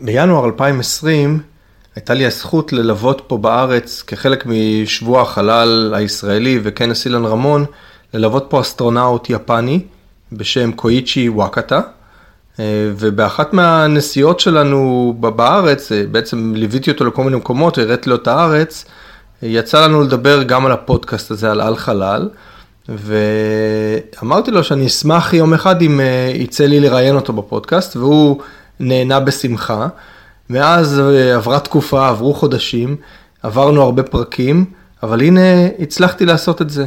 בינואר 2020 הייתה לי הזכות ללוות פה בארץ כחלק משבוע החלל הישראלי וכנס אילן רמון, ללוות פה אסטרונאוט יפני בשם קואיצ'י וואקטה. אה, ובאחת מהנסיעות שלנו בארץ, אה, בעצם ליוויתי אותו לכל מיני מקומות, הראיתי לו את הארץ, יצא לנו לדבר גם על הפודקאסט הזה, על על חלל, ואמרתי לו שאני אשמח יום אחד אם אה, יצא לי לראיין אותו בפודקאסט, והוא נהנה בשמחה. מאז עברה תקופה, עברו חודשים, עברנו הרבה פרקים, אבל הנה הצלחתי לעשות את זה.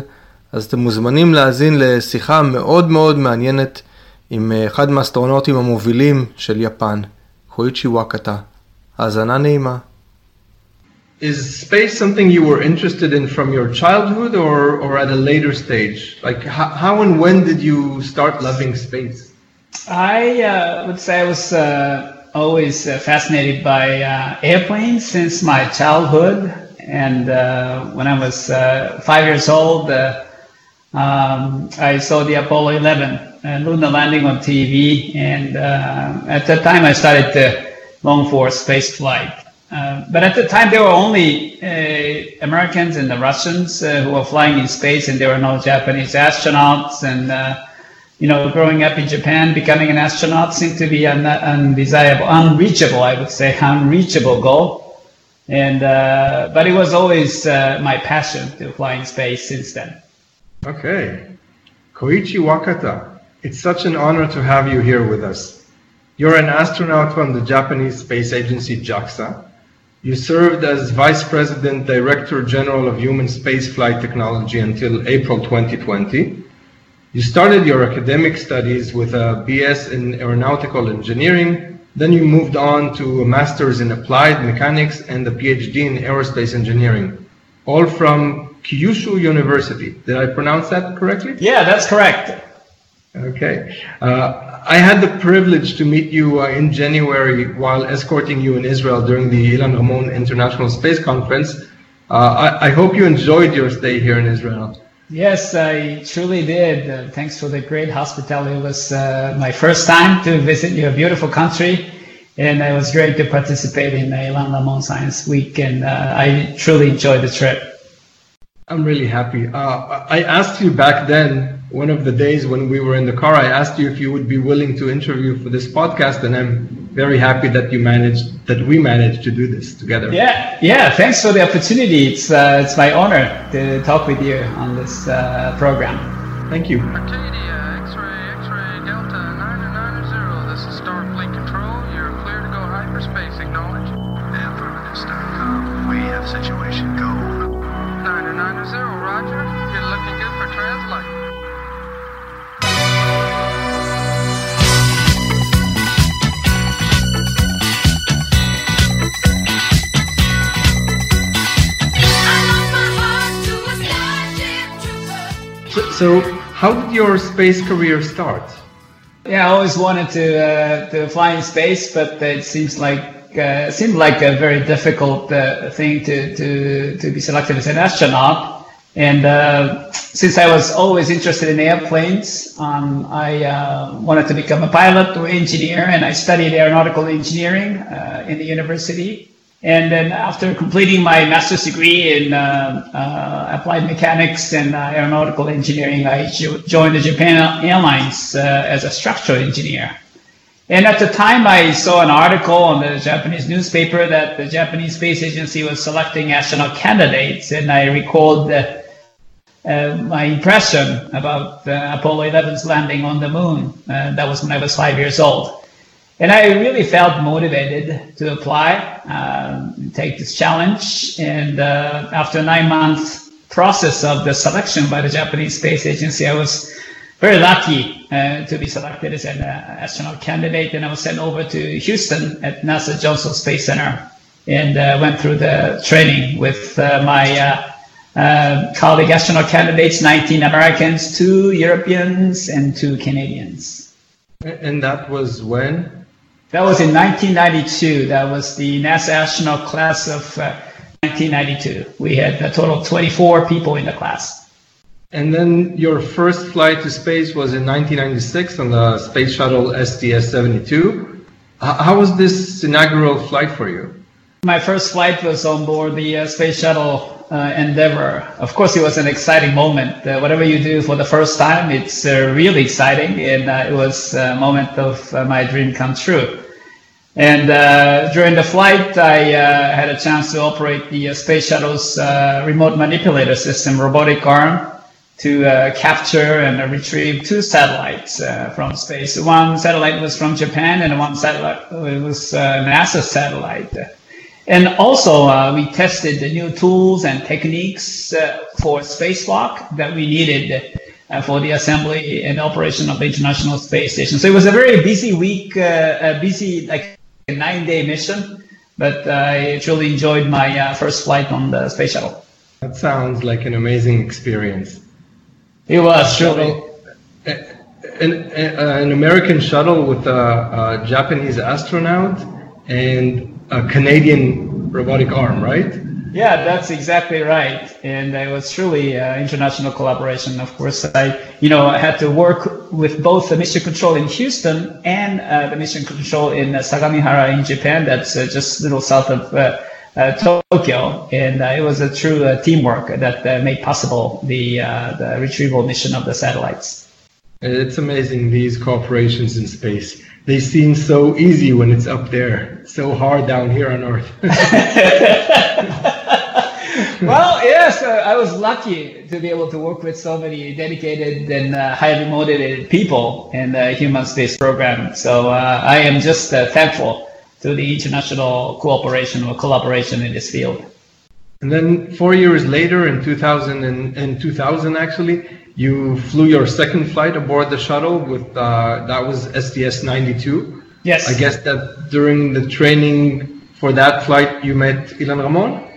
אז אתם מוזמנים להאזין לשיחה מאוד מאוד מעניינת עם אחד מהאסטרונאוטים המובילים של יפן, קויצ'י וואקטה. האזנה נעימה. Is space something you were interested in from your childhood or, or at a later stage? Like, how, how and when did you start loving space? I uh, would say I was uh, always uh, fascinated by uh, airplanes since my childhood. And uh, when I was uh, five years old, um, I saw the Apollo 11 lunar landing on TV. And at that time, I started to long for space flight. But at the time, there were only Americans and the Russians who were flying in space, and there were no Japanese astronauts. And you know, growing up in Japan, becoming an astronaut seemed to be an undesirable, unreachable, I would say, unreachable goal. And uh, but it was always my passion to fly in space since then. Okay, Koichi Wakata, it's such an honor to have you here with us. You're an astronaut from the Japanese space agency JAXA you served as Vice President, Director General of Human Spaceflight Technology until April 2020. You started your academic studies with a BS in Aeronautical Engineering, then you moved on to a Master's in Applied Mechanics and a PhD in Aerospace Engineering, all from Kyushu University. Did I pronounce that correctly? Yeah, that's correct. Okay. Uh, I had the privilege to meet you uh, in January while escorting you in Israel during the Ilan Ramon International Space Conference. Uh, I, I, hope you enjoyed your stay here in Israel. Yes, I truly did. Uh, thanks for the great hospitality. It was uh, my first time to visit your beautiful country, and it was great to participate in the Ramon Science Week, and uh, I truly enjoyed the trip. I'm really happy. Uh, I asked you back then one of the days when we were in the car, I asked you if you would be willing to interview for this podcast, and I'm very happy that you managed, that we managed to do this together. Yeah, yeah. Thanks for the opportunity. It's uh, it's my honor to talk with you on this uh, program. Thank you. So, how did your space career start? Yeah, I always wanted to uh, to fly in space, but it seems like uh, seemed like a very difficult uh, thing to, to to be selected as an astronaut. And uh, since I was always interested in airplanes, um, I uh, wanted to become a pilot or engineer, and I studied aeronautical engineering uh, in the university. And then after completing my master's degree in uh, uh, applied mechanics and uh, aeronautical engineering, I joined the Japan Airlines uh, as a structural engineer. And at the time, I saw an article on the Japanese newspaper that the Japanese Space Agency was selecting astronaut candidates, and I recalled uh, my impression about uh, Apollo 11's landing on the moon. that was when I was five years old. And I really felt motivated to apply, um, take this challenge. And uh, after a nine month process of the selection by the Japanese Space Agency, I was very lucky uh, to be selected as an uh, astronaut candidate. And I was sent over to Houston at NASA Johnson Space Center and uh, went through the training with uh, my uh, colleague astronaut candidates, 19 Americans, two Europeans, and two Canadians. And that was when? That was in 1992. That was the NASA astronaut class of uh, 1992. We had a total of 24 people in the class. And then your first flight to space was in 1996 on the space shuttle STS-72. how was this inaugural flight for you? My first flight was on board the uh, Space Shuttle uh, Endeavour. Of course, it was an exciting moment. Uh, whatever you do for the first time, it's uh, really exciting, and uh, it was a moment of uh, my dream come true. And during the flight, I had a chance to operate the Space Shuttle's remote manipulator system, robotic arm, to uh, capture and retrieve two satellites uh, from space. One satellite was from Japan, and one satellite was uh, NASA satellite. And also, uh, we tested the new tools and techniques uh, for spacewalk that we needed uh, for the assembly and operation of the International Space Station. So it was a very busy week, busy like a nine-day mission. But I truly enjoyed my uh, first flight on the space shuttle. That sounds like an amazing experience. It was truly. Uh, an, uh, an, American shuttle with a, a, Japanese astronaut and a Canadian robotic arm, right? Yeah, that's exactly right. And it was truly uh, international collaboration. Of course, I, you know, I had to work with both the mission control in Houston and uh, the mission control in uh, Sagamihara in Japan. That's uh, just a little south of uh, uh, Tokyo, and uh, it was a true uh, teamwork that uh, made possible the uh, the retrieval mission of the satellites. It's amazing these cooperations in space. They seem so easy when it's up there, so hard down here on Earth. well, yes, uh, I was lucky to be able to work with so many dedicated and highly motivated people in the human space program. So I am just thankful to the international cooperation or collaboration in this field. And then four years later, in 2000, and, in 2000 actually, you flew your second flight aboard the shuttle with uh, that was STS 92. Yes. I guess that during the training for that flight, you met Ilan Ramon.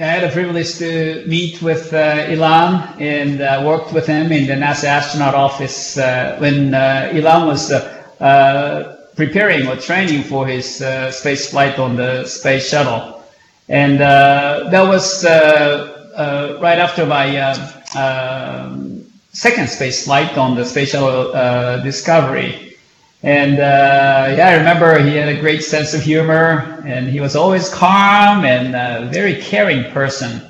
I had a privilege to meet with uh, Ilan and uh, worked with him in the NASA astronaut office uh, when uh, Ilan was uh, preparing or training for his uh, space flight on the space shuttle. And uh, that was uh, right after my um, second space flight on the space shuttle Discovery. And uh, yeah, I remember he had a great sense of humor, and he was always calm and a very caring person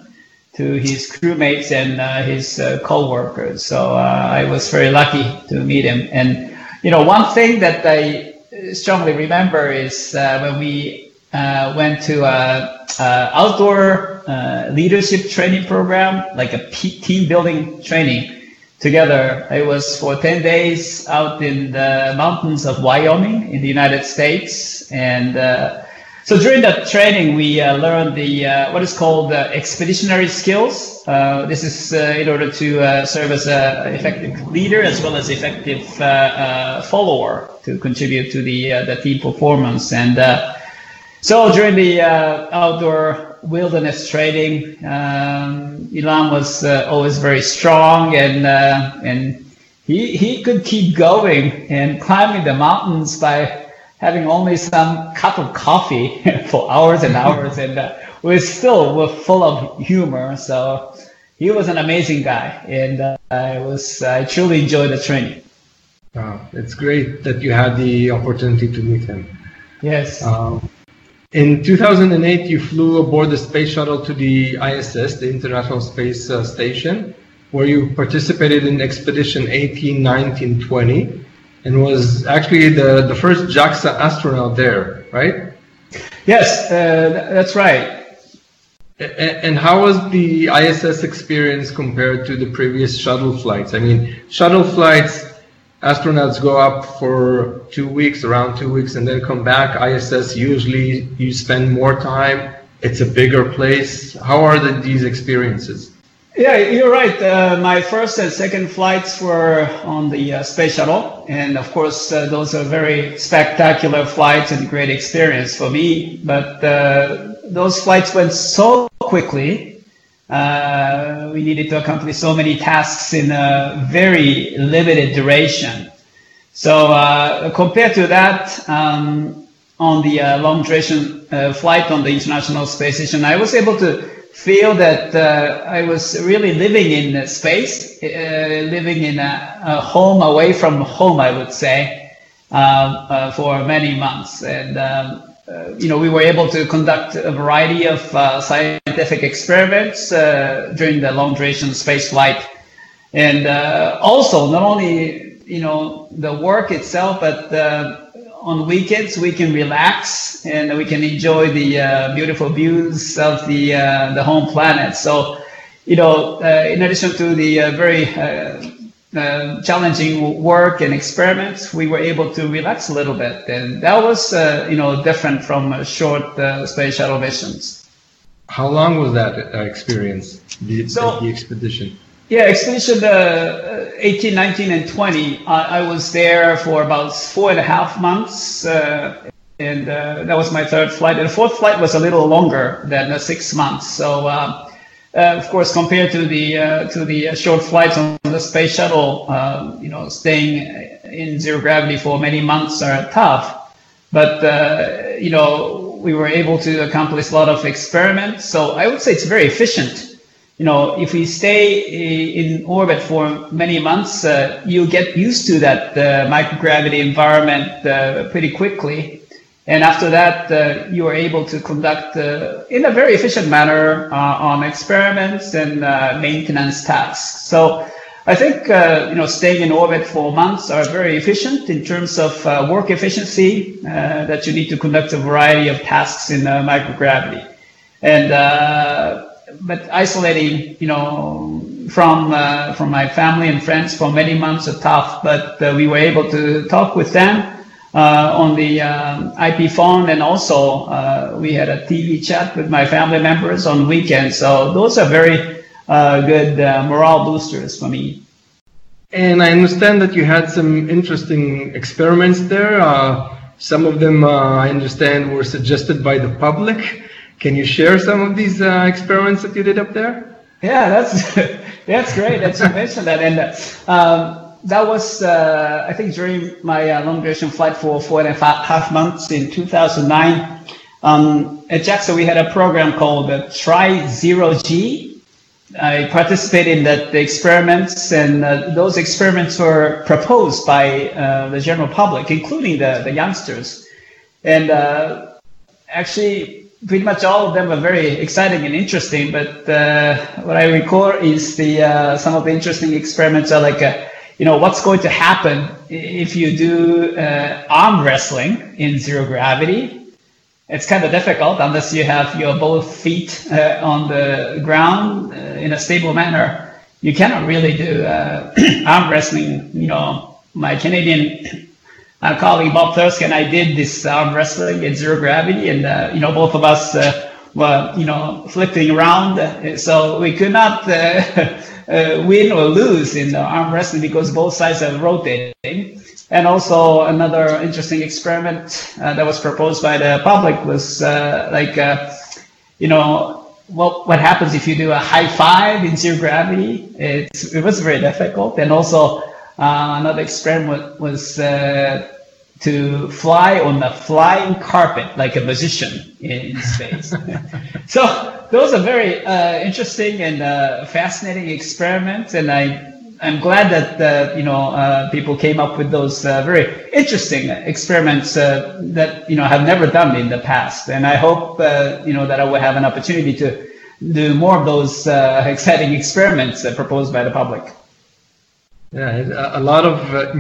to his crewmates and uh, his uh, co-workers. So I was very lucky to meet him. And you know, one thing that I strongly remember is uh, when we uh, went to a, a outdoor uh, leadership training program, like a team building training together. It was for 10 days out in the mountains of Wyoming in the United States. And uh, so during that training, we uh, learned the uh, what is called expeditionary skills. Uh, this is uh, in order to uh, serve as an effective leader as well as effective follower to contribute to the the team performance. And so during the outdoor wilderness training, um, Ilan was always very strong and and he he could keep going and climbing the mountains by having only some cup of coffee for hours and hours, and uh, we still were full of humor. So he was an amazing guy, and uh, I was I truly enjoyed the training. Wow, it's great that you had the opportunity to meet him. Yes. Um, in 2008, you flew aboard the space shuttle to the ISS, the International Space uh, Station, where you participated in Expedition 18, 19, 20 and was actually the, the first JAXA astronaut there, right? Yes, uh, that's right. And how was the ISS experience compared to the previous shuttle flights? I mean, shuttle flights, astronauts go up for two weeks, around two weeks, and then come back. ISS, usually you spend more time. It's a bigger place. How are the, these experiences? Yeah, you're right. Uh, my first and second flights were on the uh, space shuttle. And of course, uh, those are very spectacular flights and great experience for me. But uh, those flights went so quickly. Uh, we needed to accomplish so many tasks in a very limited duration. So uh, compared to that, um, on the long duration flight on the International Space Station, I was able to feel that uh, I was really living in space, uh, living in a, a, home away from home, I would say. uh, uh, for many months. And um, uh, you know, we were able to conduct a variety of uh, scientific experiments uh, during the long duration space flight. And uh, also, not only, you know, the work itself, but uh, on weekends we can relax and we can enjoy the uh, beautiful views of the, the home planet. So, you know, in addition to the very uh, challenging work and experiments, we were able to relax a little bit, and that was, uh, you know, different from short uh, space shuttle missions. How long was that uh, experience? The, So- the expedition. Yeah, expedition uh, 18, 19, and 20. I, I was there for about four and a half months, uh, and uh, that was my third flight. And the fourth flight was a little longer than six months. So, uh, uh, of course, compared to the uh, to the uh, short flights on the space shuttle, um, you know, staying in zero gravity for many months are tough. But uh, you know, we were able to accomplish a lot of experiments. So I would say it's very efficient you know, if we stay in orbit for many months, uh, you get used to that uh, microgravity environment uh, pretty quickly. And after that, uh, you are able to conduct uh, in a very efficient manner uh, on experiments and maintenance tasks. So I think, you know, staying in orbit for months are very efficient in terms of work efficiency that you need to conduct a variety of tasks in microgravity. And but isolating, you know, from uh, from my family and friends for many months are tough. But uh, we were able to talk with them uh, on the um, IP phone, and also uh, we had a TV chat with my family members on weekends. So those are very uh, good uh, morale boosters for me. And I understand that you had some interesting experiments there. some of them, I understand, were suggested by the public. Can you share some of these uh, experiments that you did up there? Yeah, that's that's great that you mentioned that, and um, that was uh, I think during my uh, long duration flight for four and a half months in 2009. Um, at JAXA, we had a program called uh, Try Zero G. I participated in the, the experiments, and uh, those experiments were proposed by uh, the general public, including the, the youngsters. And uh, actually, pretty much all of them were very exciting and interesting. But uh, what I recall is the some of the interesting experiments are like, you know, what's going to happen if you do uh, arm wrestling in zero gravity? It's kind of difficult unless you have your both feet uh, on the ground uh, in a stable manner. You cannot really do arm wrestling. You know, my Canadian uh, colleague Bob Thirsk and I did this arm wrestling in zero gravity, and uh, you know both of us uh, were you know flipping around, so we could not uh, uh, win or lose in arm wrestling because both sides are rotating. And also another interesting experiment uh, that was proposed by the public was like you know what what happens if you do a high five in zero gravity? It's, it was very difficult, and also uh, another experiment was uh, to fly on a flying carpet like a magician in space. so those are very uh, interesting and uh, fascinating experiments, and I. I'm glad that uh, you know uh, people came up with those very interesting experiments that you know have never done in the past, and I hope you know that I will have an opportunity to do more of those exciting experiments proposed by the public. Yeah, a lot of uh,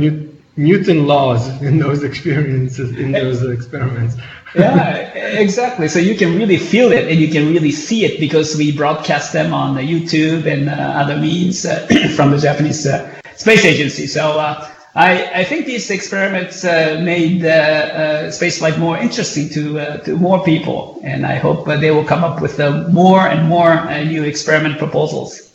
Newton laws in those experiences, in those experiments. yeah, exactly. So you can really feel it and you can really see it because we broadcast them on YouTube and uh, other means uh, from the Japanese uh, Space Agency. So uh, I, I, think these experiments uh, made spaceflight more interesting to, to more people. And I hope they will come up with more and more new experiment proposals.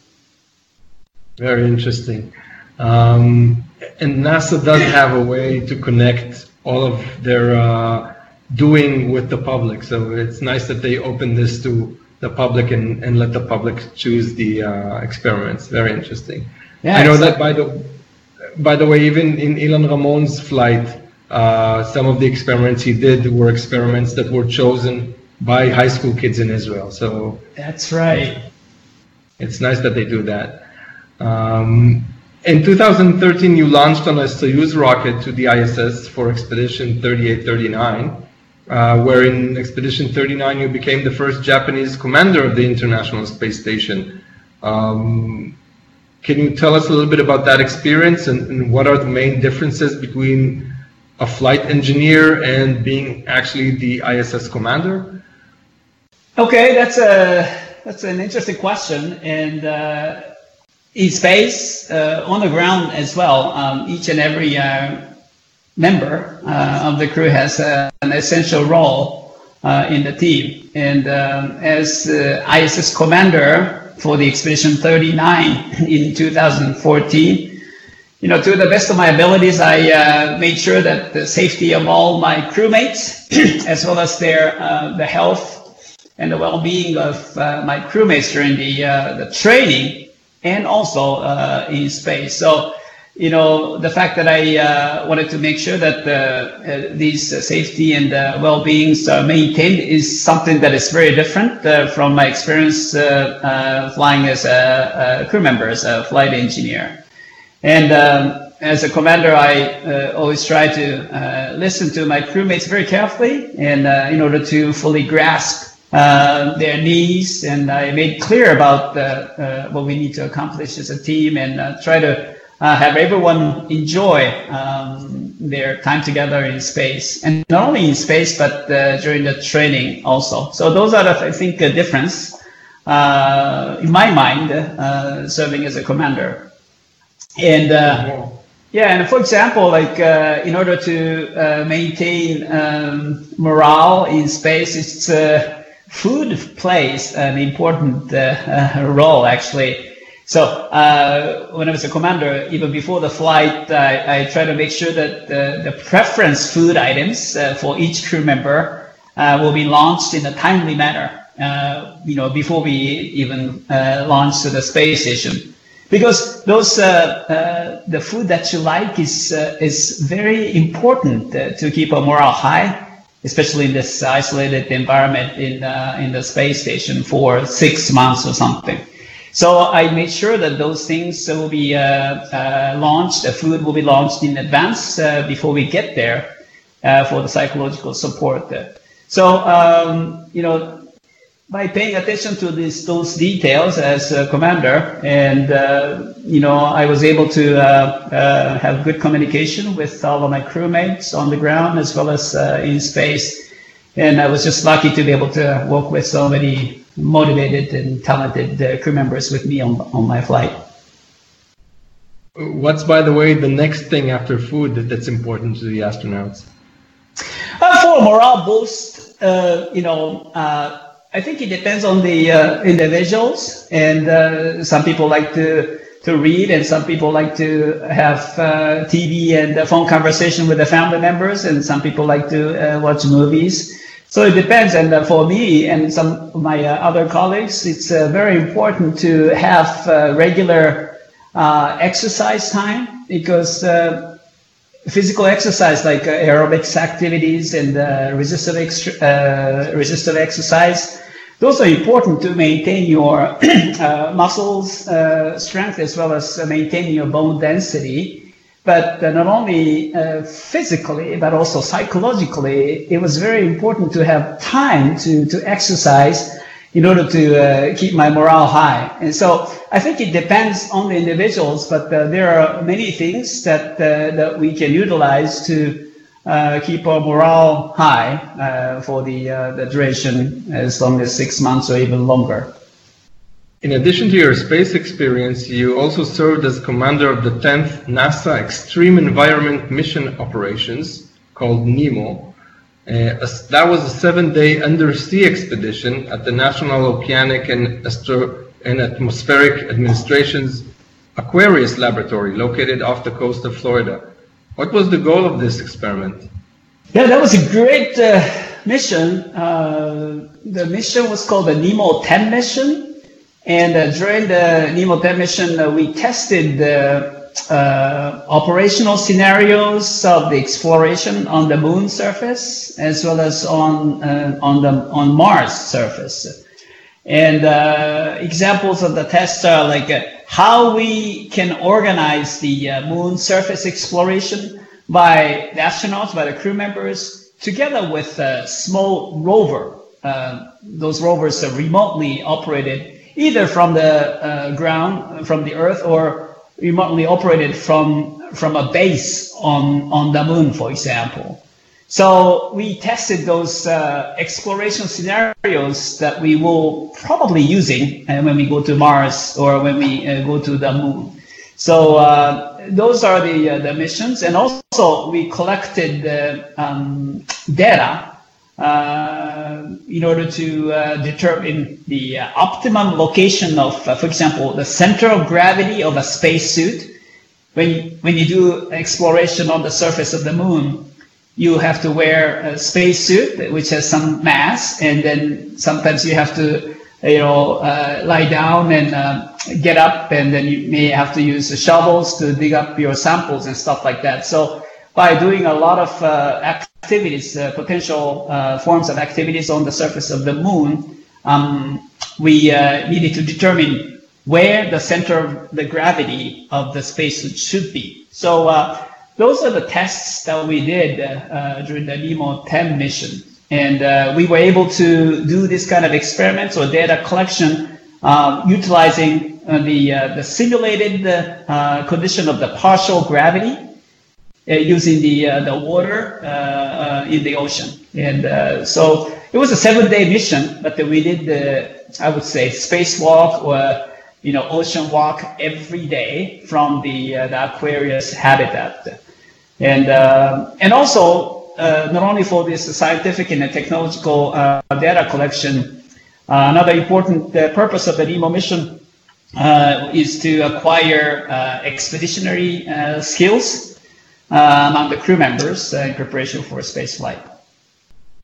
Very interesting. Um, and NASA does have a way to connect all of their uh, doing with the public. So it's nice that they open this to the public and, and let the public choose the uh, experiments. Very interesting. Yeah, I know that by the by the way, even in Ilan Ramon's flight, uh, some of the experiments he did were experiments that were chosen by high school kids in Israel. So that's right. It's nice that they do that. Um, in 2013, you launched on a Soyuz rocket to the ISS for Expedition 3839, uh, where in Expedition 39 you became the first Japanese commander of the International Space Station. Um, can you tell us a little bit about that experience and, and what are the main differences between a flight engineer and being actually the ISS commander? Okay, that's a that's an interesting question, and uh, in space, uh, on the ground as well, um, each and every uh, member uh, of the crew has uh, an essential role uh, in the team. And um, as ISS commander for the Expedition 39 in 2014, you know, to the best of my abilities, I made sure that the safety of all my crewmates, as well as their the health and the well-being of uh, my crewmates during the uh, the training and also uh, in space. So, you know, the fact that I uh, wanted to make sure that uh, these safety and well-beings are maintained is something that is very different from my experience flying as a, a, crew member, as a flight engineer. And um, as a commander, I uh, always try to uh, listen to my crewmates very carefully, and uh, in order to fully grasp uh, their needs, and I made clear about uh, what we need to accomplish as a team, and uh, try to uh, have everyone enjoy um, their time together in space, and not only in space but during the training also. So those are the I think the difference in my mind serving as a commander, and. Yeah, and for example, like uh, in order to uh, maintain um, morale in space, it's uh, food plays an important uh, uh, role actually. So uh, when I was a commander, even before the flight, I, I try to make sure that the, the preference food items uh, for each crew member uh, will be launched in a timely manner. Uh, you know, before we even launch to the space station, because those the food that you like is is very important to keep a morale high especially in this isolated environment in, uh, in the space station for six months or something. So I made sure that those things will be uh, uh, launched, the food will be launched in advance uh, before we get there uh, for the psychological support. So, um, you know, by paying attention to this, those details as a commander, and uh, you know, I was able to uh, uh, have good communication with all of my crewmates on the ground as well as uh, in space, and I was just lucky to be able to work with so many motivated and talented uh, crew members with me on on my flight. What's, by the way, the next thing after food that's important to the astronauts? Uh, for morale boost, you know I think it depends on the uh, individuals, and uh, some people like to to read, and some people like to have uh, TV and phone conversation with the family members, and some people like to uh, watch movies. So it depends. And uh, for me and some of my uh, other colleagues, it's very important to have regular exercise time because physical exercise like aerobics activities and uh, resistive, uh, resistive exercise those are important to maintain your uh, muscles uh, strength as well as maintaining your bone density. But uh, not only uh, physically, but also psychologically, it was very important to have time to, to exercise in order to uh, keep my morale high. And so I think it depends on the individuals, but uh, there are many things that, that we can utilize to uh, keep our morale high uh, for the, uh, the duration as long as six months or even longer. In addition to your space experience, you also served as commander of the 10th NASA Extreme Environment Mission Operations, called NEEMO. Uh, that was a seven day undersea expedition at the National Oceanic and, Astro- and Atmospheric Administration's Aquarius Laboratory, located off the coast of Florida. What was the goal of this experiment? Yeah, that was a great uh, mission. Uh, the mission was called the NEEMO 10 mission. And uh, during the NEEMO 10 mission, uh, we tested the uh, operational scenarios of the exploration on the moon surface as well as on, uh, on, the, on Mars surface. And examples of the tests are like how we can organize the uh, moon surface exploration by the astronauts, by the crew members, together with a small rover. Uh, those rovers are remotely operated either from the uh, ground, from the Earth, or remotely operated from from a base on on the moon, for example. So we tested those uh, exploration scenarios that we will probably using uh, when we go to Mars or when we uh, go to the moon. So uh, those are the uh, the missions, and also we collected um, data uh, in order to determine the optimum location of, for example, the center of gravity of a spacesuit. When when you do exploration on the surface of the moon, you have to wear a spacesuit which has some mass, and then sometimes you have to, you know, uh, lie down and uh, get up, and then you may have to use shovels to dig up your samples and stuff like that. So by doing a lot of uh, activities, uh, potential uh, forms of activities on the surface of the moon, um, we uh, needed to determine where the center of the gravity of the spacesuit should be. So those are the tests that we did uh, during the NEEMO 10 mission. And uh, we were able to do this kind of experiments or data collection um, utilizing uh, the, uh, the simulated uh, condition of the partial gravity uh, using the, the water in the ocean. And so it was a seven day mission, but we did the, I would say, spacewalk or you know, ocean walk every day from the, the Aquarius habitat. And, uh, and also, uh, not only for this scientific and technological uh, data collection, uh, another important uh, purpose of the NEEMO mission is to acquire expeditionary skills among the crew members in preparation for space flight.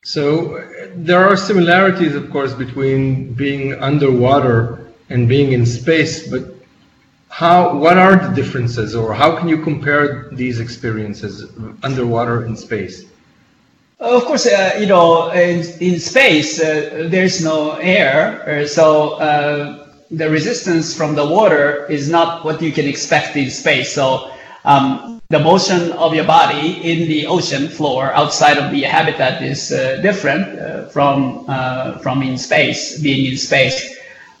So there are similarities, of course, between being underwater and being in space, but how what are the differences or how can you compare these experiences underwater in space? Of course uh, you know in, in space uh, there's no air uh, so uh, the resistance from the water is not what you can expect in space. So um, the motion of your body in the ocean floor outside of the habitat is uh, different uh, from from in space being in space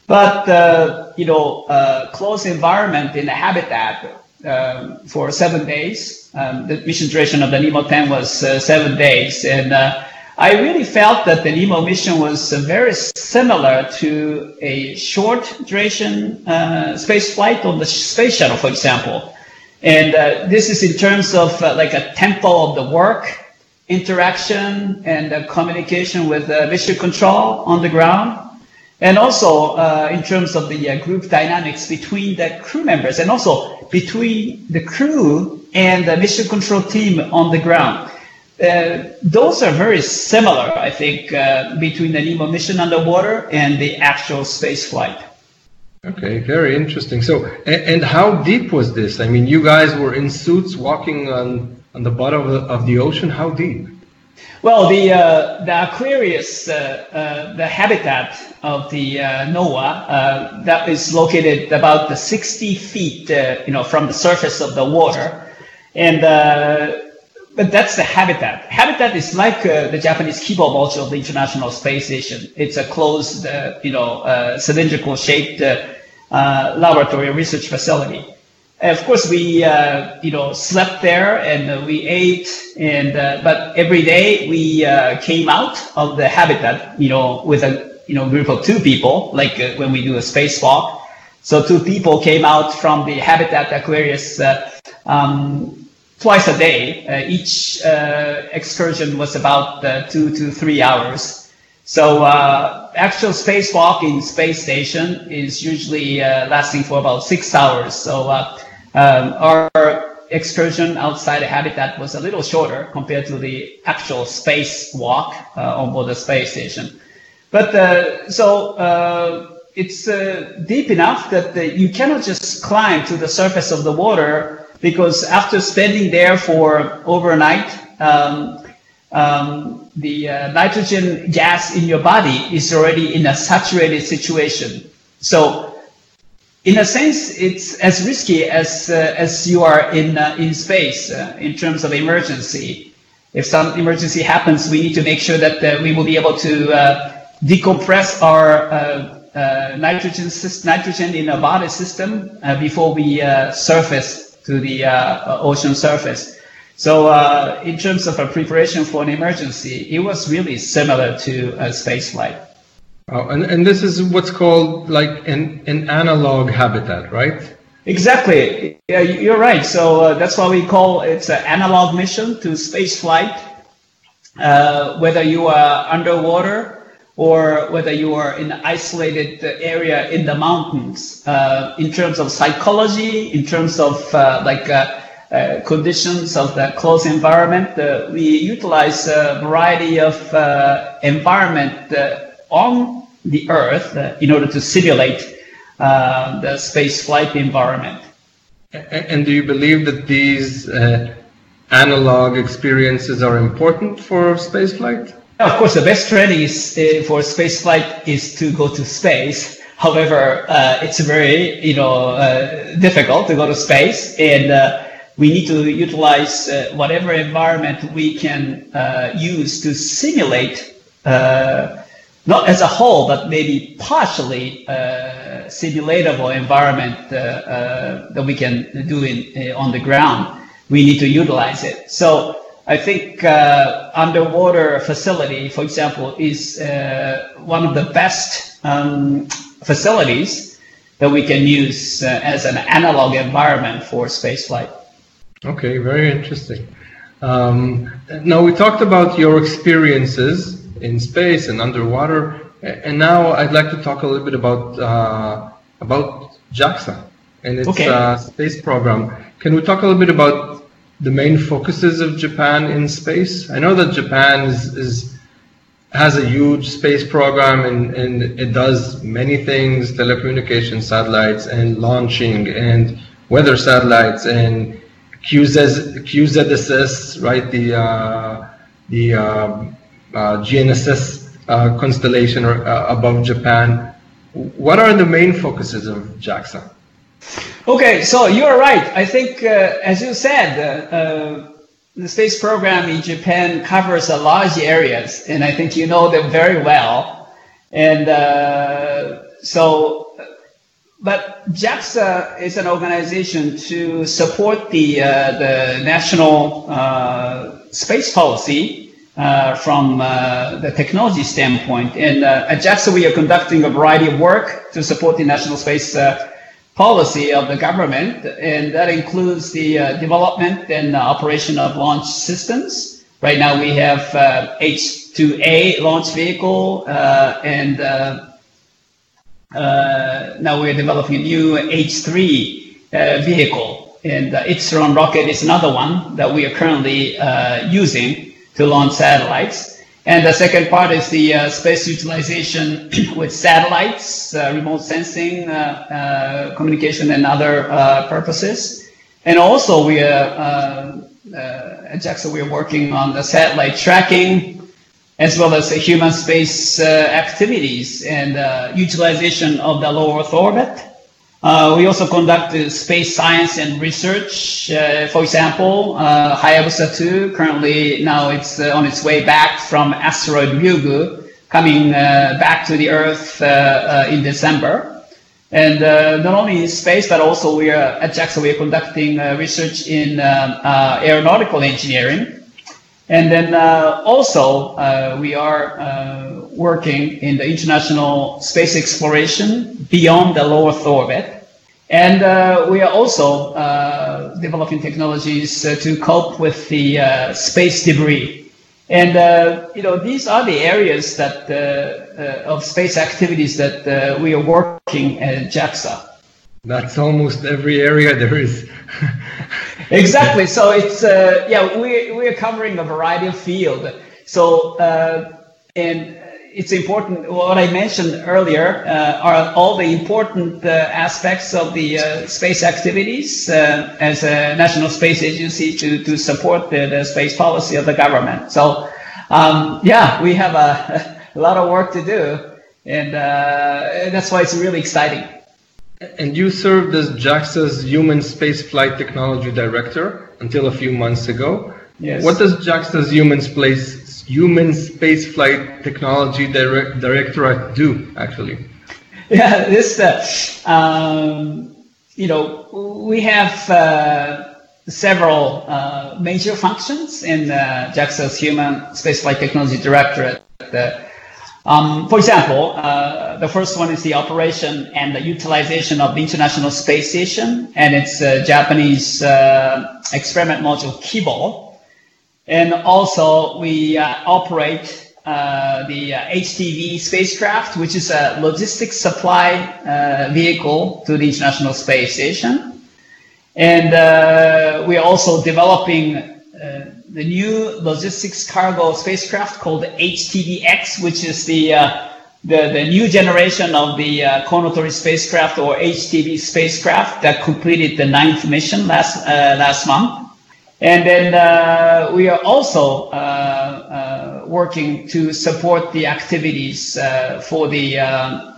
but uh, you know, uh, closed environment in the habitat um, for seven days. Um, the mission duration of the NEEMO 10 was uh, seven days, and uh, I really felt that the NEEMO mission was uh, very similar to a short duration uh, space flight on the space shuttle, for example. And this is in terms of like a tempo of the work, interaction, and communication with mission control on the ground and also uh, in terms of the uh, group dynamics between the crew members and also between the crew and the mission control team on the ground. Uh, those are very similar, I think, uh, between the NEEMO mission underwater and the actual space flight. Okay, very interesting. So, and, and, how deep was this? I mean, you guys were in suits walking on, on the bottom of the, of the ocean. How deep? Well, the uh, the Aquarius, uh, uh, the habitat of the uh, NOAA, uh, that is located about the 60 feet, uh, you know, from the surface of the water, and but that's the habitat. Habitat is like the Japanese Kibo module of the International Space Station. It's a closed, you know, cylindrical shaped laboratory research facility of course, we uh, you know slept there and uh, we ate, and uh, but every day we uh, came out of the habitat, you know, with a you know group of two people, like uh, when we do a spacewalk. So two people came out from the habitat Aquarius um, twice a day. each excursion was about two to three hours. So actual spacewalk in space station is usually lasting for about six hours. So um, our excursion outside the habitat was a little shorter compared to the actual space walk uh, on board the space station. But uh, so uh, it's uh, deep enough that the, you cannot just climb to the surface of the water because after spending there for overnight, um, um, the uh, nitrogen gas in your body is already in a saturated situation. So in a sense, it's as risky as uh, as you are in uh, in space uh, in terms of emergency. If some emergency happens, we need to make sure that uh, we will be able to uh, decompress our uh, nitrogen nitrogen in a body system before we surface to the ocean surface. So, in terms of a preparation for an emergency, it was really similar to a space flight. Oh, and, and this is what's called like an, an analog habitat, right? Exactly. Yeah, you're right. So uh, that's why we call it an analog mission to space flight. Uh, whether you are underwater or whether you are in an isolated area in the mountains, uh, in terms of psychology, in terms of uh, like uh, uh, conditions of the close environment, we utilize a variety of environment on the Earth uh, in order to simulate uh, the space flight environment. And do you believe that these uh, analog experiences are important for space flight? Of course, the best training is, uh, for spaceflight is to go to space. However, uh, it's very you know uh, difficult to go to space, and we need to utilize whatever environment we can use to simulate not as a whole, but maybe partially uh, simulatable environment uh, uh, that we can do in, uh, on the ground. We need to utilize it. So I think underwater facility, for example, is one of the best um, facilities that we can use as an analog environment for spaceflight. Okay, very interesting. Um, now we talked about your experiences in space and underwater. And now I'd like to talk a little bit about uh, about JAXA and its okay. uh, space program. Can we talk a little bit about the main focuses of Japan in space? I know that Japan is, is has a huge space program and, and it does many things, telecommunication satellites and launching and weather satellites and QZ, QZSS, right? The uh, the um, uh, GNSS uh, constellation or, uh, above Japan. What are the main focuses of JAXA? Okay, so you're right. I think, as you said, the space program in Japan covers a large areas, and I think you know them very well. And uh, so, but JAXA is an organization to support the uh, the national uh, space policy uh, from uh, the technology standpoint. And uh, at JAXA, we are conducting a variety of work to support the national space uh, policy of the government, and that includes the uh, development and operation of launch systems. Right now, we have H2A launch vehicle, and now we're developing a new H3 vehicle. And uh, Epsilon rocket is another one that we are currently using to launch satellites. And the second part is the uh, space utilization with satellites, uh, remote sensing, uh, uh communication, and other uh, purposes. And also, we are uh, at JAXA we are working on the satellite tracking, as well as human space activities and utilization of the low Earth orbit. Uh, we also conduct uh, space science and research. Uh, for example, uh, Hayabusa 2, currently now it's uh, on its way back from asteroid Ryugu, coming uh, back to the Earth in December. And not only in space, but also we are at JAXA, we are conducting research in aeronautical engineering. And then also we are working in the international space exploration beyond the low Earth orbit. And uh, we are also uh, developing technologies uh, to cope with the uh, space debris. And uh, you know these are the areas that uh, of space activities that we are working at JAXA. That's almost every area there is. exactly. So it's yeah we we are covering a variety of field. So and it's important. What I mentioned earlier uh, are all the important uh, aspects of the uh, space activities uh, as a national space agency to, to support the, the space policy of the government. So, um, yeah, we have a, a, lot of work to do, and uh, that's why it's really exciting. And you served as JAXA's Human Spaceflight Technology Director until a few months ago. Yes. What does JAXA's Human Space Human Spaceflight Technology Direct, Directorate do, actually? Yeah, this, uh, um, you know, we have uh, several uh, major functions in uh, JAXA's Human Spaceflight Technology Directorate. Um, for example, uh, the first one is the operation and the utilization of the International Space Station and its uh, Japanese uh, experiment module Kibo. And also we uh, operate uh, the HTV spacecraft, which is a logistics supply uh, vehicle to the International Space Station. And we are also developing the new logistics cargo spacecraft called HTVX, which is the uh, the, the new generation of the uh, Kounotori spacecraft or HTV spacecraft that completed the ninth mission last uh, last month. And then uh, we are also uh, uh, working to support the activities for the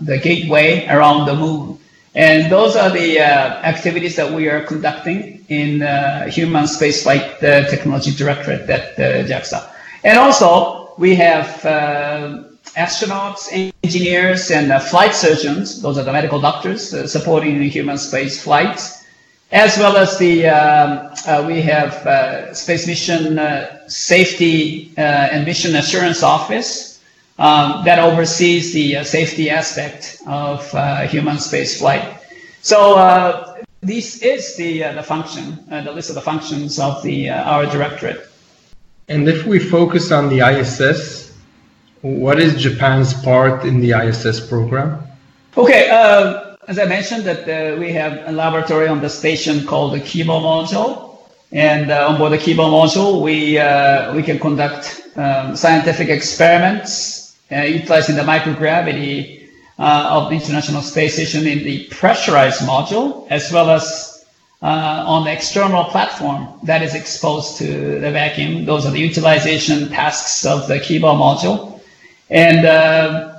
the gateway around the moon. And those are the uh, activities that we are conducting in uh, Human Spaceflight uh, Technology Directorate at JAXA. And also, we have uh, astronauts, engineers, and uh, flight surgeons. Those are the medical doctors uh, supporting the human space flights. As well as the, um, we have Space Mission Safety and Mission Assurance Office, um, that oversees the uh, safety aspect of uh, human space flight. So uh, this is the uh, the function, uh, the list of the functions of the uh, our directorate. And if we focus on the ISS, what is Japan's part in the ISS program? Okay, as I mentioned, that we have a laboratory on the station called the Kibo module, and on board the Kibo module, we we can conduct um, scientific experiments uh, utilizing the microgravity uh, of the International Space Station in the pressurized module, as well as uh, on the external platform that is exposed to the vacuum. Those are the utilization tasks of the Kibo module. And uh,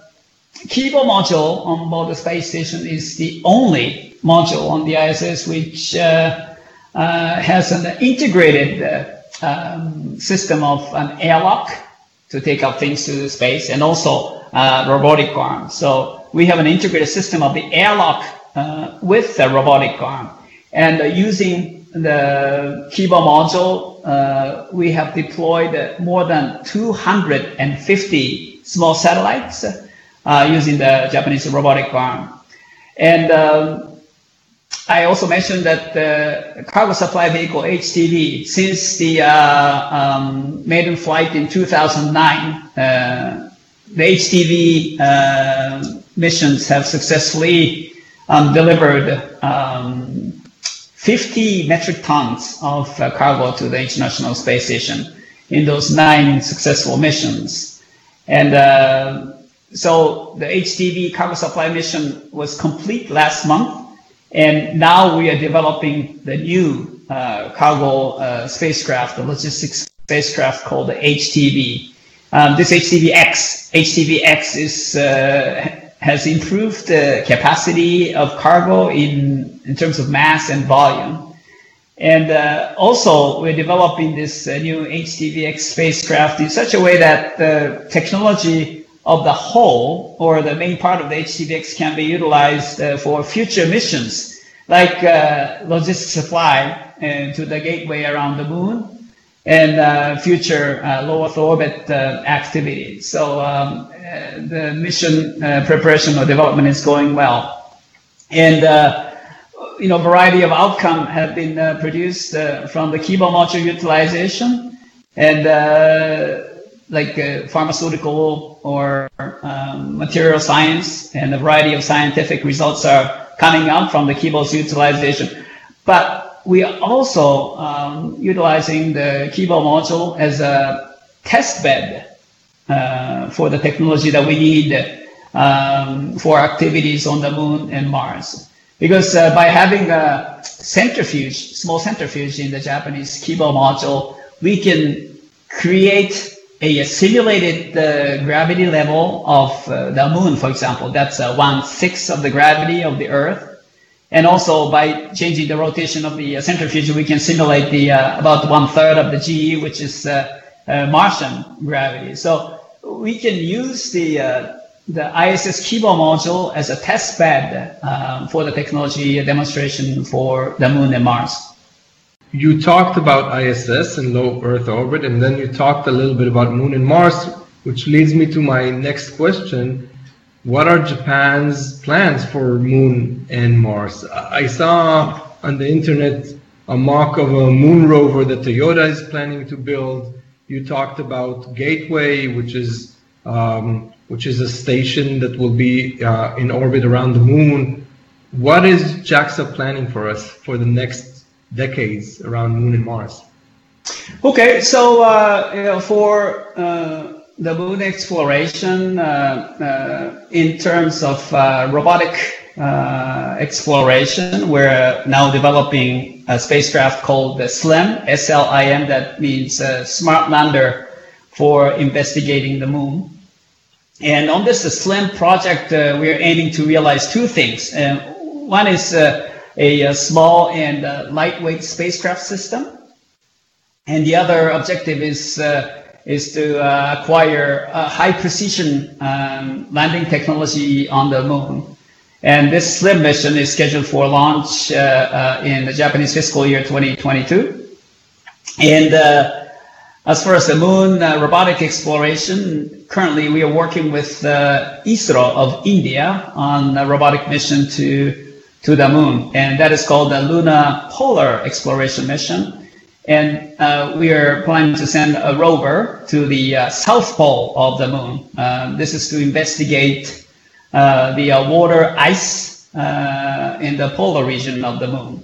Kibo module on board the space station is the only module on the ISS which uh, uh, has an integrated um, system of an airlock to take up things to space and also uh, robotic arm. So we have an integrated system of the airlock uh, with the robotic arm. And uh, using the Kibo module, uh, we have deployed more than 250 small satellites uh, using the Japanese robotic arm. And um, I also mentioned that the cargo supply vehicle HTV, since the uh, um, maiden flight in 2009, uh, the HTV uh, missions have successfully um, delivered um, 50 metric tons of uh, cargo to the International Space Station in those nine successful missions. And uh, so the HTV cargo supply mission was complete last month and now we are developing the new uh, cargo uh, spacecraft, the logistics spacecraft called the HTV. Um, this HTVX, HTVX is uh, has improved the capacity of cargo in in terms of mass and volume. And uh, also, we're developing this uh, new HTVX spacecraft in such a way that the technology of the whole or the main part of the HTVX can be utilized uh, for future missions like uh, logistics supply uh, to the gateway around the moon and uh, future uh, low Earth orbit activities. So um, the mission preparation or development is going well. And you know, variety of outcome have been produced from the Kibo module utilization and like uh, pharmaceutical or um, material science, and a variety of scientific results are coming out from the Kibo's utilization. But we are also um, utilizing the Kibo module as a test bed uh, for the technology that we need um, for activities on the moon and Mars. Because uh, by having a centrifuge, small centrifuge in the Japanese Kibo module, we can create a simulated uh, gravity level of uh, the moon, for example. That's uh, one sixth of the gravity of the Earth. And also by changing the rotation of the uh, centrifuge, we can simulate the uh, about one third of the GE, which is uh, Martian gravity. So we can use the the ISS Kibo module as a test bed for the technology demonstration for the moon and Mars. You talked about ISS and low Earth orbit, and then you talked a little bit about moon and Mars, which leads me to my next question. What are Japan's plans for moon and Mars? I saw on the internet a mock of a moon rover that Toyota is planning to build. You talked about Gateway, which is um, which is a station that will be uh, in orbit around the moon. What is JAXA planning for us for the next decades around Moon and Mars? Okay, so uh, you know, for uh, the moon exploration, uh, uh, in terms of uh, robotic exploration, we're now developing a spacecraft called the SLIM, S-L-I-M, that means Smart Lander for investigating the moon. And on this SLIM project, uh, we're aiming to realize two things. Uh, one is uh, a, a, small and uh, lightweight spacecraft system. And the other objective is, uh, is to uh, acquire high precision um, landing technology on the moon. And this SLIM mission is scheduled for launch in the Japanese fiscal year 2022. And as far as the moon uh, robotic exploration, currently we are working with uh, ISRO of India on a robotic mission to, to the moon, and that is called the Lunar Polar Exploration Mission. And uh, we are planning to send a rover to the uh, south pole of the moon. Uh, this is to investigate uh, the water ice in the polar region of the moon.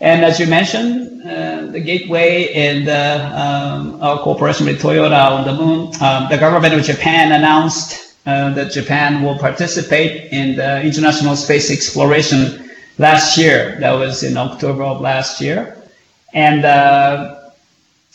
And as you mentioned, uh, the Gateway and uh, um, our cooperation with Toyota on the moon, um, the government of Japan announced uh, that Japan will participate in the International Space Exploration last year. That was in October of last year. And uh,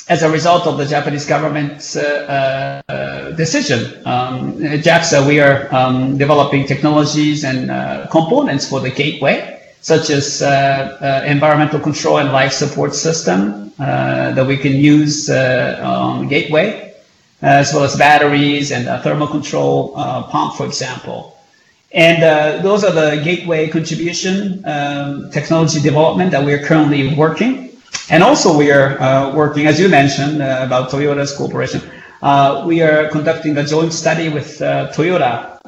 as a result of the Japanese government's uh, uh, decision, um, JAXA, we are um, developing technologies and components for the Gateway such as uh, uh, environmental control and life support system uh, that we can use on Gateway, as well as batteries and a thermal control pump, for example. And uh, those are the gateway contribution um, technology development that we're currently working. And also we are uh, working, as you mentioned, uh, about Toyota's cooperation. we are conducting a joint study with Toyota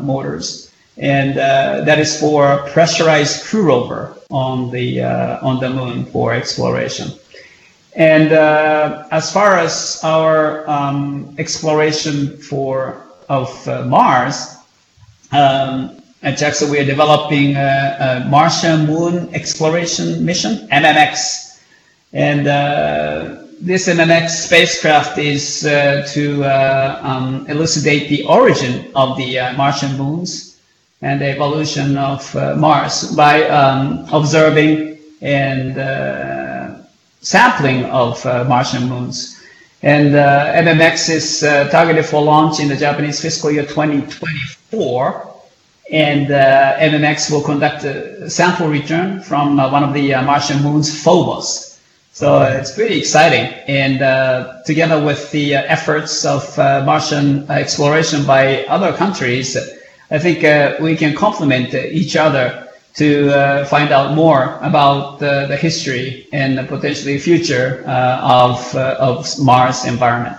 Motors and uh, that is for pressurized crew rover on the uh, on the moon for exploration. And uh, as far as our um, exploration for of uh, Mars, um, at JAXA we are developing a, a, Martian Moon Exploration Mission (MMX), and uh, this MMX spacecraft is uh, to um, elucidate the origin of the Martian moons and the evolution of uh, Mars by um, observing and uh, sampling of uh, Martian moons. And uh, MMX is uh, targeted for launch in the Japanese fiscal year 2024. And uh, MMX will conduct a sample return from one of the Martian moons, Phobos. So it's pretty exciting. And together with the efforts of Martian exploration by other countries, I think uh, we can complement each other to uh, find out more about the, the history and the potentially future uh, of, uh, of Mars environment.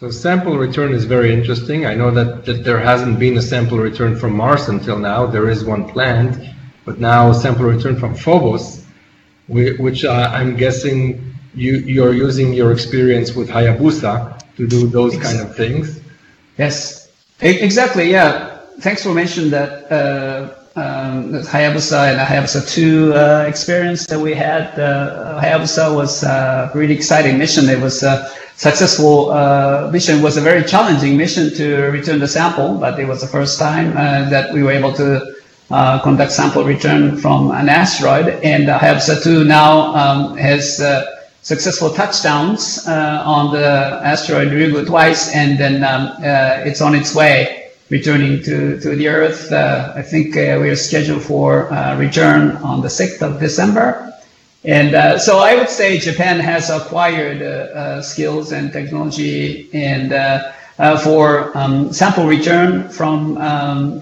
So sample return is very interesting. I know that, that there hasn't been a sample return from Mars until now. There is one planned, but now a sample return from Phobos, which uh, I'm guessing you, you're using your experience with Hayabusa to do those kind of things. Yes, exactly. Yeah thanks for mentioning that, uh, Hayabusa and Hayabusa 2 uh, experience that we had. Uh, Hayabusa was a really exciting mission. It was a successful uh, mission. It was a very challenging mission to return the sample, but it was the first time uh, that we were able to uh, conduct sample return from an asteroid. And Hayabusa 2 now um, has successful touchdowns on the asteroid Ryugu twice, and then um, it's on its way returning to, to the Earth. Uh, I think uh, we are scheduled for uh, return on the 6th of December. And uh, so I would say Japan has acquired uh, skills and technology and for um, sample return from um,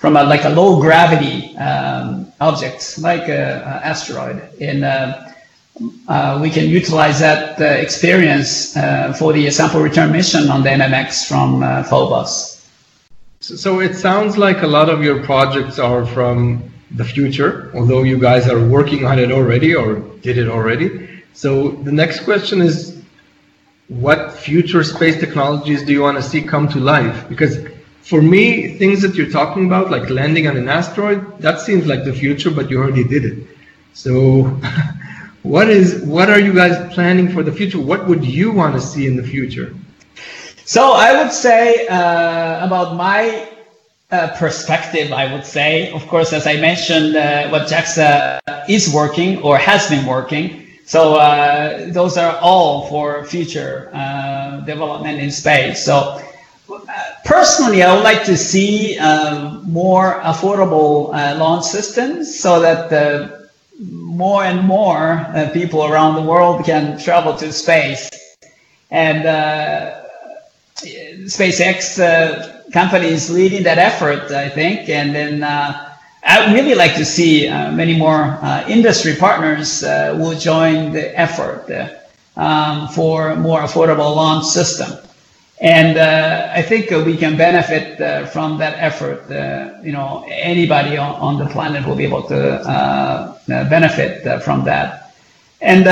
from a, like a low gravity um, object like an asteroid. And uh, we can utilize that uh, experience uh, for the sample return mission on the MMX from uh, Phobos. So it sounds like a lot of your projects are from the future, although you guys are working on it already or did it already. So the next question is, what future space technologies do you want to see come to life? Because for me, things that you're talking about, like landing on an asteroid, that seems like the future, but you already did it. So what is what are you guys planning for the future? What would you want to see in the future? So I would say uh, about my uh, perspective, I would say, of course, as I mentioned, uh, what JAXA is working or has been working. So uh, those are all for future uh, development in space. So uh, personally, I would like to see more affordable launch systems so that the more and more uh, people around the world can travel to space. And uh, SpaceX uh, company is leading that effort, I think. And then uh, I'd really like to see uh, many more industry partners will join the effort um, for more affordable launch system. And uh, I think uh, we can benefit uh, from that effort. Uh, you know, anybody on, on, the planet will be able to uh, uh, benefit from that. And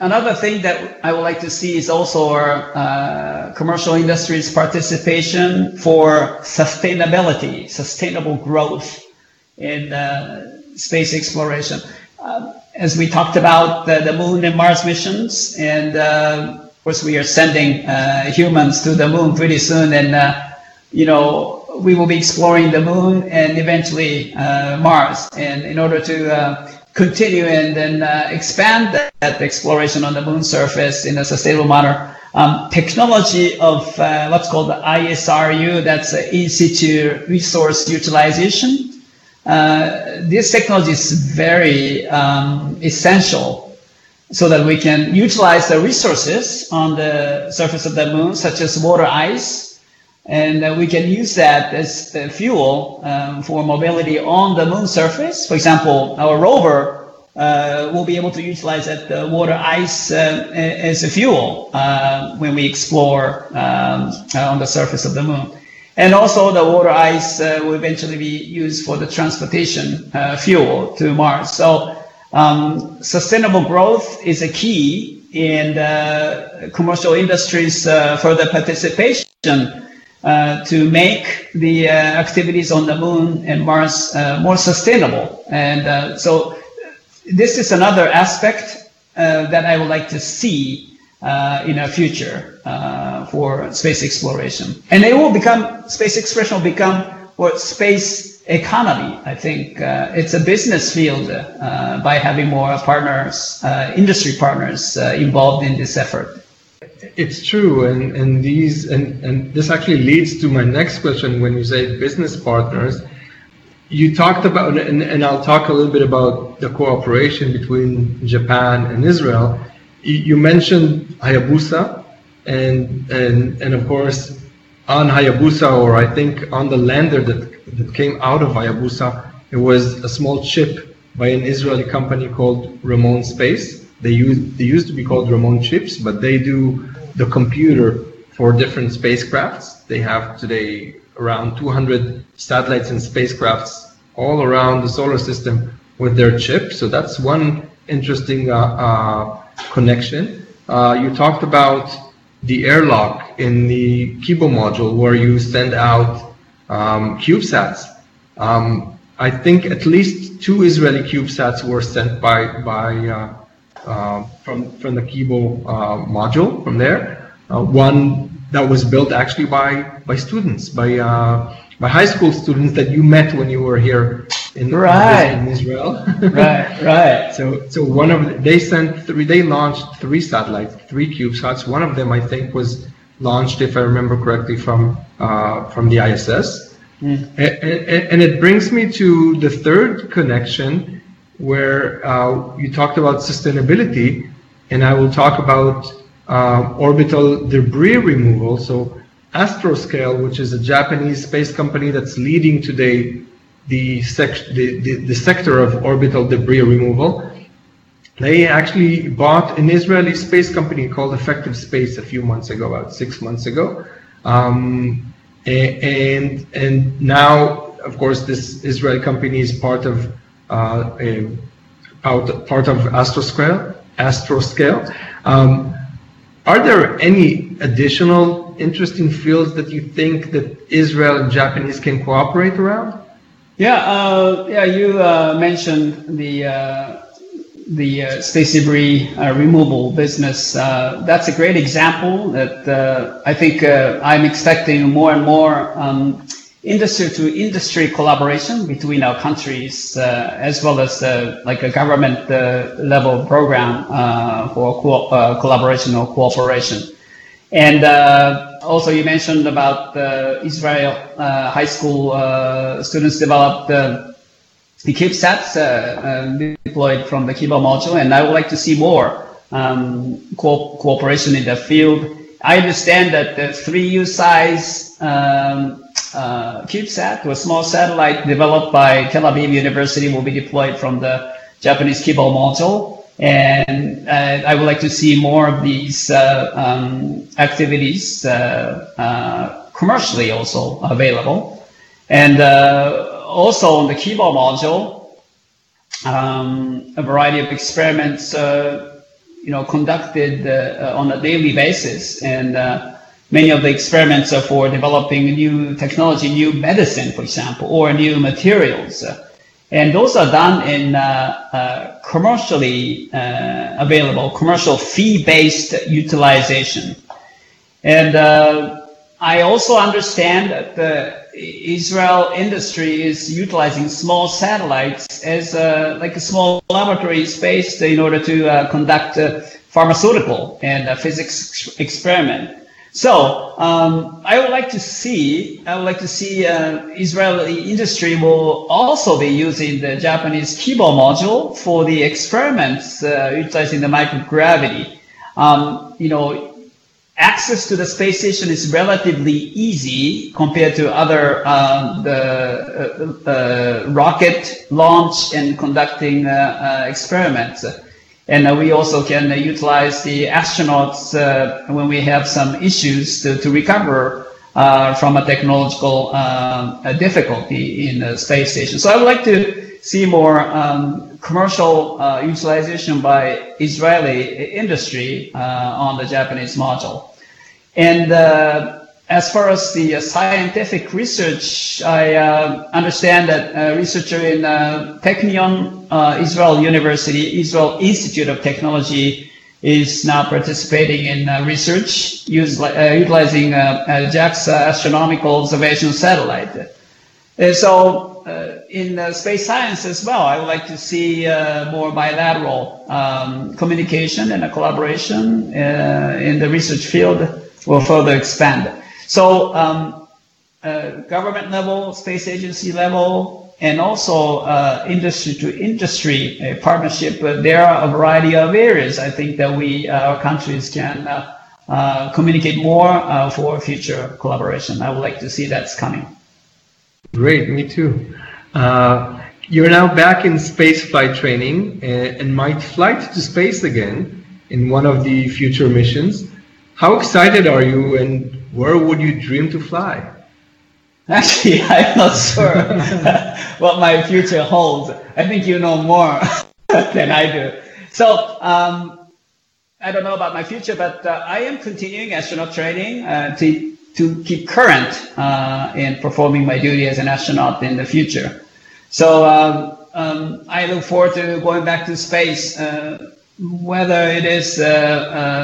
another thing that I would like to see is also our commercial industry's participation for sustainability, sustainable growth in space exploration. as we talked about the, the moon and Mars missions and course, we are sending uh, humans to the moon pretty soon, and uh, you know we will be exploring the moon and eventually uh, Mars. And in order to uh, continue and then uh, expand that, exploration on the moon surface in a sustainable manner, um, technology of uh, what's called the ISRU, that's in situ resource utilization. this technology is very um, essential so that we can utilize the resources on the surface of the moon, such as water ice, and uh, we can use that as the fuel um, for mobility on the moon surface. For example, our rover uh, will be able to utilize that uh, water ice uh, as a fuel uh, when we explore um, uh, on the surface of the moon. And also the water ice will eventually be used for the transportation fuel to Mars. So um, sustainable growth is a key in the commercial industries uh, further participation uh, to make the uh, activities on the moon and Mars uh, more sustainable. And uh, so this is another aspect uh, that I would like to see in our future for space exploration. And it will become, space exploration will become what space economy. I think uh, it's a business field uh, by having more partners, uh, industry partners uh, involved in this effort. It's true, and, and these and, and this actually leads to my next question. When you say business partners, you talked about, and, and I'll talk a little bit about the cooperation between Japan and Israel. You mentioned Hayabusa, and and and of course on Hayabusa, or I think on the lander that that came out of Hayabusa. It was a small chip by an Israeli company called Ramon Space. They used they used to be called Ramon chips, but they do the computer for different spacecrafts. They have today around 200 satellites and spacecrafts all around the solar system with their chip. So that's one interesting uh, uh, connection. Uh, you talked about the airlock in the Kibo module where you send out um, CubeSats. Um, I think at least two Israeli CubeSats were sent by by uh, uh, from from the Kibo uh, module from there. Uh, one that was built actually by by students by uh, by high school students that you met when you were here in, right. in Israel. right, right. So so one of the, they sent three they launched three satellites, three CubeSats. One of them I think was launched, if I remember correctly, from uh, from the ISS. And, and, and it brings me to the third connection, where uh, you talked about sustainability, and I will talk about uh, orbital debris removal. So Astroscale, which is a Japanese space company that's leading today the, sec- the, the, the sector of orbital debris removal, they actually bought an Israeli space company called Effective Space a few months ago, about six months ago. Um, and, and now, of course, this Israeli company is part of uh, a, part, of Astroscale. Astroscale. Um, are there any additional interesting fields that you think that Israel and Japanese can cooperate around? Yeah, uh, yeah. You uh, mentioned the uh, the uh, space debris uh, removal business. Uh, that's a great example that uh, I think uh, I'm expecting more and more um, industry to industry collaboration between our countries, uh, as well as like a government level program for co- collaboration or cooperation. And also, you mentioned about Israel high school students developed the CubeSats uh, um, deployed from the Kibo module, and I would like to see more um, co- cooperation in the field. I understand that the 3U size um, uh, CubeSat, a small satellite developed by Tel Aviv University, will be deployed from the Japanese Kibo module. And uh, I would like to see more of these uh, um, activities uh, uh, commercially also available. And also on the Kibo module, um, a variety of experiments, uh, you know, conducted uh, on a daily basis, and uh, many of the experiments are for developing new technology, new medicine, for example, or new materials. And those are done in uh, uh, commercially uh, available, commercial fee-based utilization. And I also understand that the Israel industry is utilizing small satellites as like a small laboratory space in order to uh, conduct a pharmaceutical and a physics experiment. So um, I would like to see, I would like to see uh, Israeli industry will also be using the Japanese Kibo module for the experiments uh, utilizing the microgravity. Um, you know, access to the space station is relatively easy compared to other uh, the uh, uh, rocket launch and conducting uh, uh, experiments. And uh, we also can utilize the astronauts when we have some issues to, to recover from a technological difficulty in the space station. So I would like to see more um, commercial uh, utilization by Israeli industry uh, on the Japanese module. And uh, as far as the uh, scientific research, I understand that a researcher in Technion Israel University, Israel Institute of Technology, is now participating in uh, research use, uh, utilizing uh, JAXA astronomical observation satellite. So in uh, space science as well, I would like to see uh, more bilateral um, communication and a collaboration in the research field will further expand. So um, government level, space agency level, and also uh, industry to industry uh, partnership. There are a variety of areas I think that we, our countries can communicate more for future collaboration. I would like to see that's coming. Great, me too. Uh, you're now back in space flight training and, and might fly to space again in one of the future missions. How excited are you and where would you dream to fly? Actually, I'm not sure what my future holds. I think you know more than I do. So, um, I don't know about my future, but uh, I am continuing astronaut training uh, to to keep current uh, in performing my duty as an astronaut in the future. So um, um, I look forward to going back to space, uh, whether it is uh,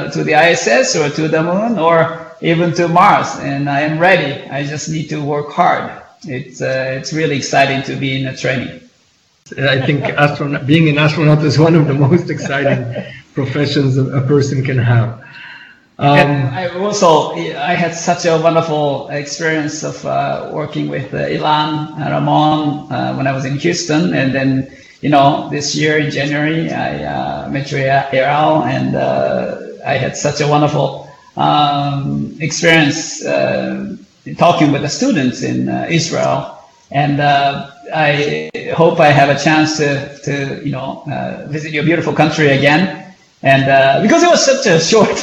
uh to the ISS or to the moon or even to Mars. And I am ready. I just need to work hard. It's uh, it's really exciting to be in a training. I think astronaut, being an astronaut is one of the most exciting professions a person can have. And I also I had such a wonderful experience of uh, working with uh, Ilan Ramon uh, when I was in Houston, and then you know this year in January I uh, met Ariel, and uh, I had such a wonderful um, experience uh, talking with the students in Israel, and I hope I have a chance to to you know visit your beautiful country again. And uh, because it was such a short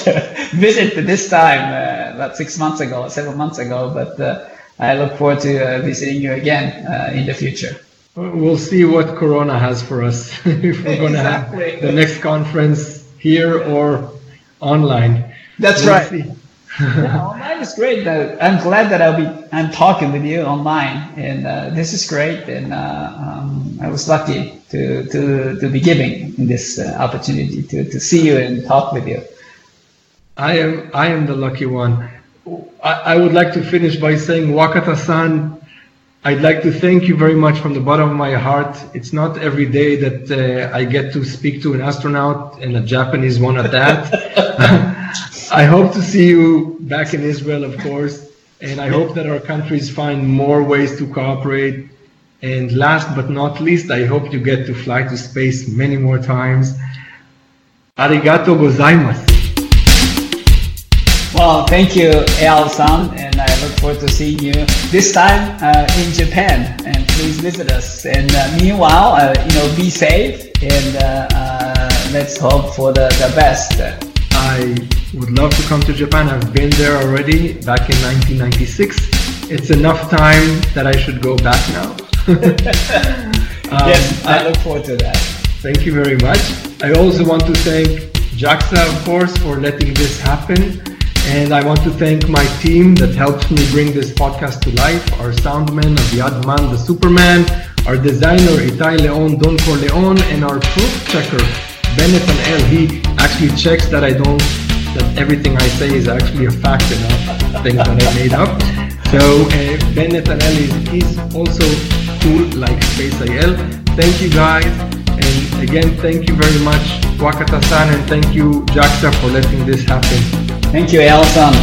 visit this time, uh, about six months ago, seven months ago, but uh, I look forward to uh, visiting you again uh, in the future. We'll see what Corona has for us if we're going to exactly. have the next conference here or online. That's we'll right. See yeah, online is great. I'm glad that I'll be I'm talking with you online, and uh, this is great. And uh, um, I was lucky to to to be given this uh, opportunity to to see you and talk with you. I am I am the lucky one. I, I would like to finish by saying Wakata-san. I'd like to thank you very much from the bottom of my heart. It's not every day that uh, I get to speak to an astronaut and a Japanese one at that. I hope to see you back in Israel, of course, and I hope that our countries find more ways to cooperate. And last but not least, I hope you get to fly to space many more times. Arigato gozaimasu. Well, thank you, Al-san, and I look forward to seeing you this time uh, in Japan. And please visit us. And uh, meanwhile, uh, you know, be safe and uh, uh, let's hope for the, the best. I would love to come to Japan. I've been there already back in 1996. It's enough time that I should go back now. um, yes, I, I look forward to that. Thank you very much. I also want to thank JAXA, of course, for letting this happen. And I want to thank my team that helped me bring this podcast to life. Our soundman, Aviad Man, the Superman, our designer, Itai Leon, Don Corleon, and our proof checker, Bennett and L. He actually checks that I don't that everything I say is actually a fact and not things that I made up. So uh, Ben Netanelli is also cool like Space IL. Thank you guys. And again, thank you very much, Wakata-san, and thank you, JAXA, for letting this happen. Thank you, Elson.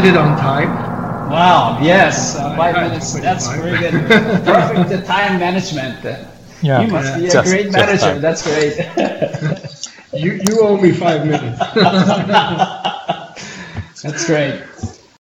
Did it on time. Wow. Yes. Uh, five minutes. That's 25. very good. Perfect time management. Yeah. You must be a Just- great manager. That's great. You you owe me five minutes. That's great.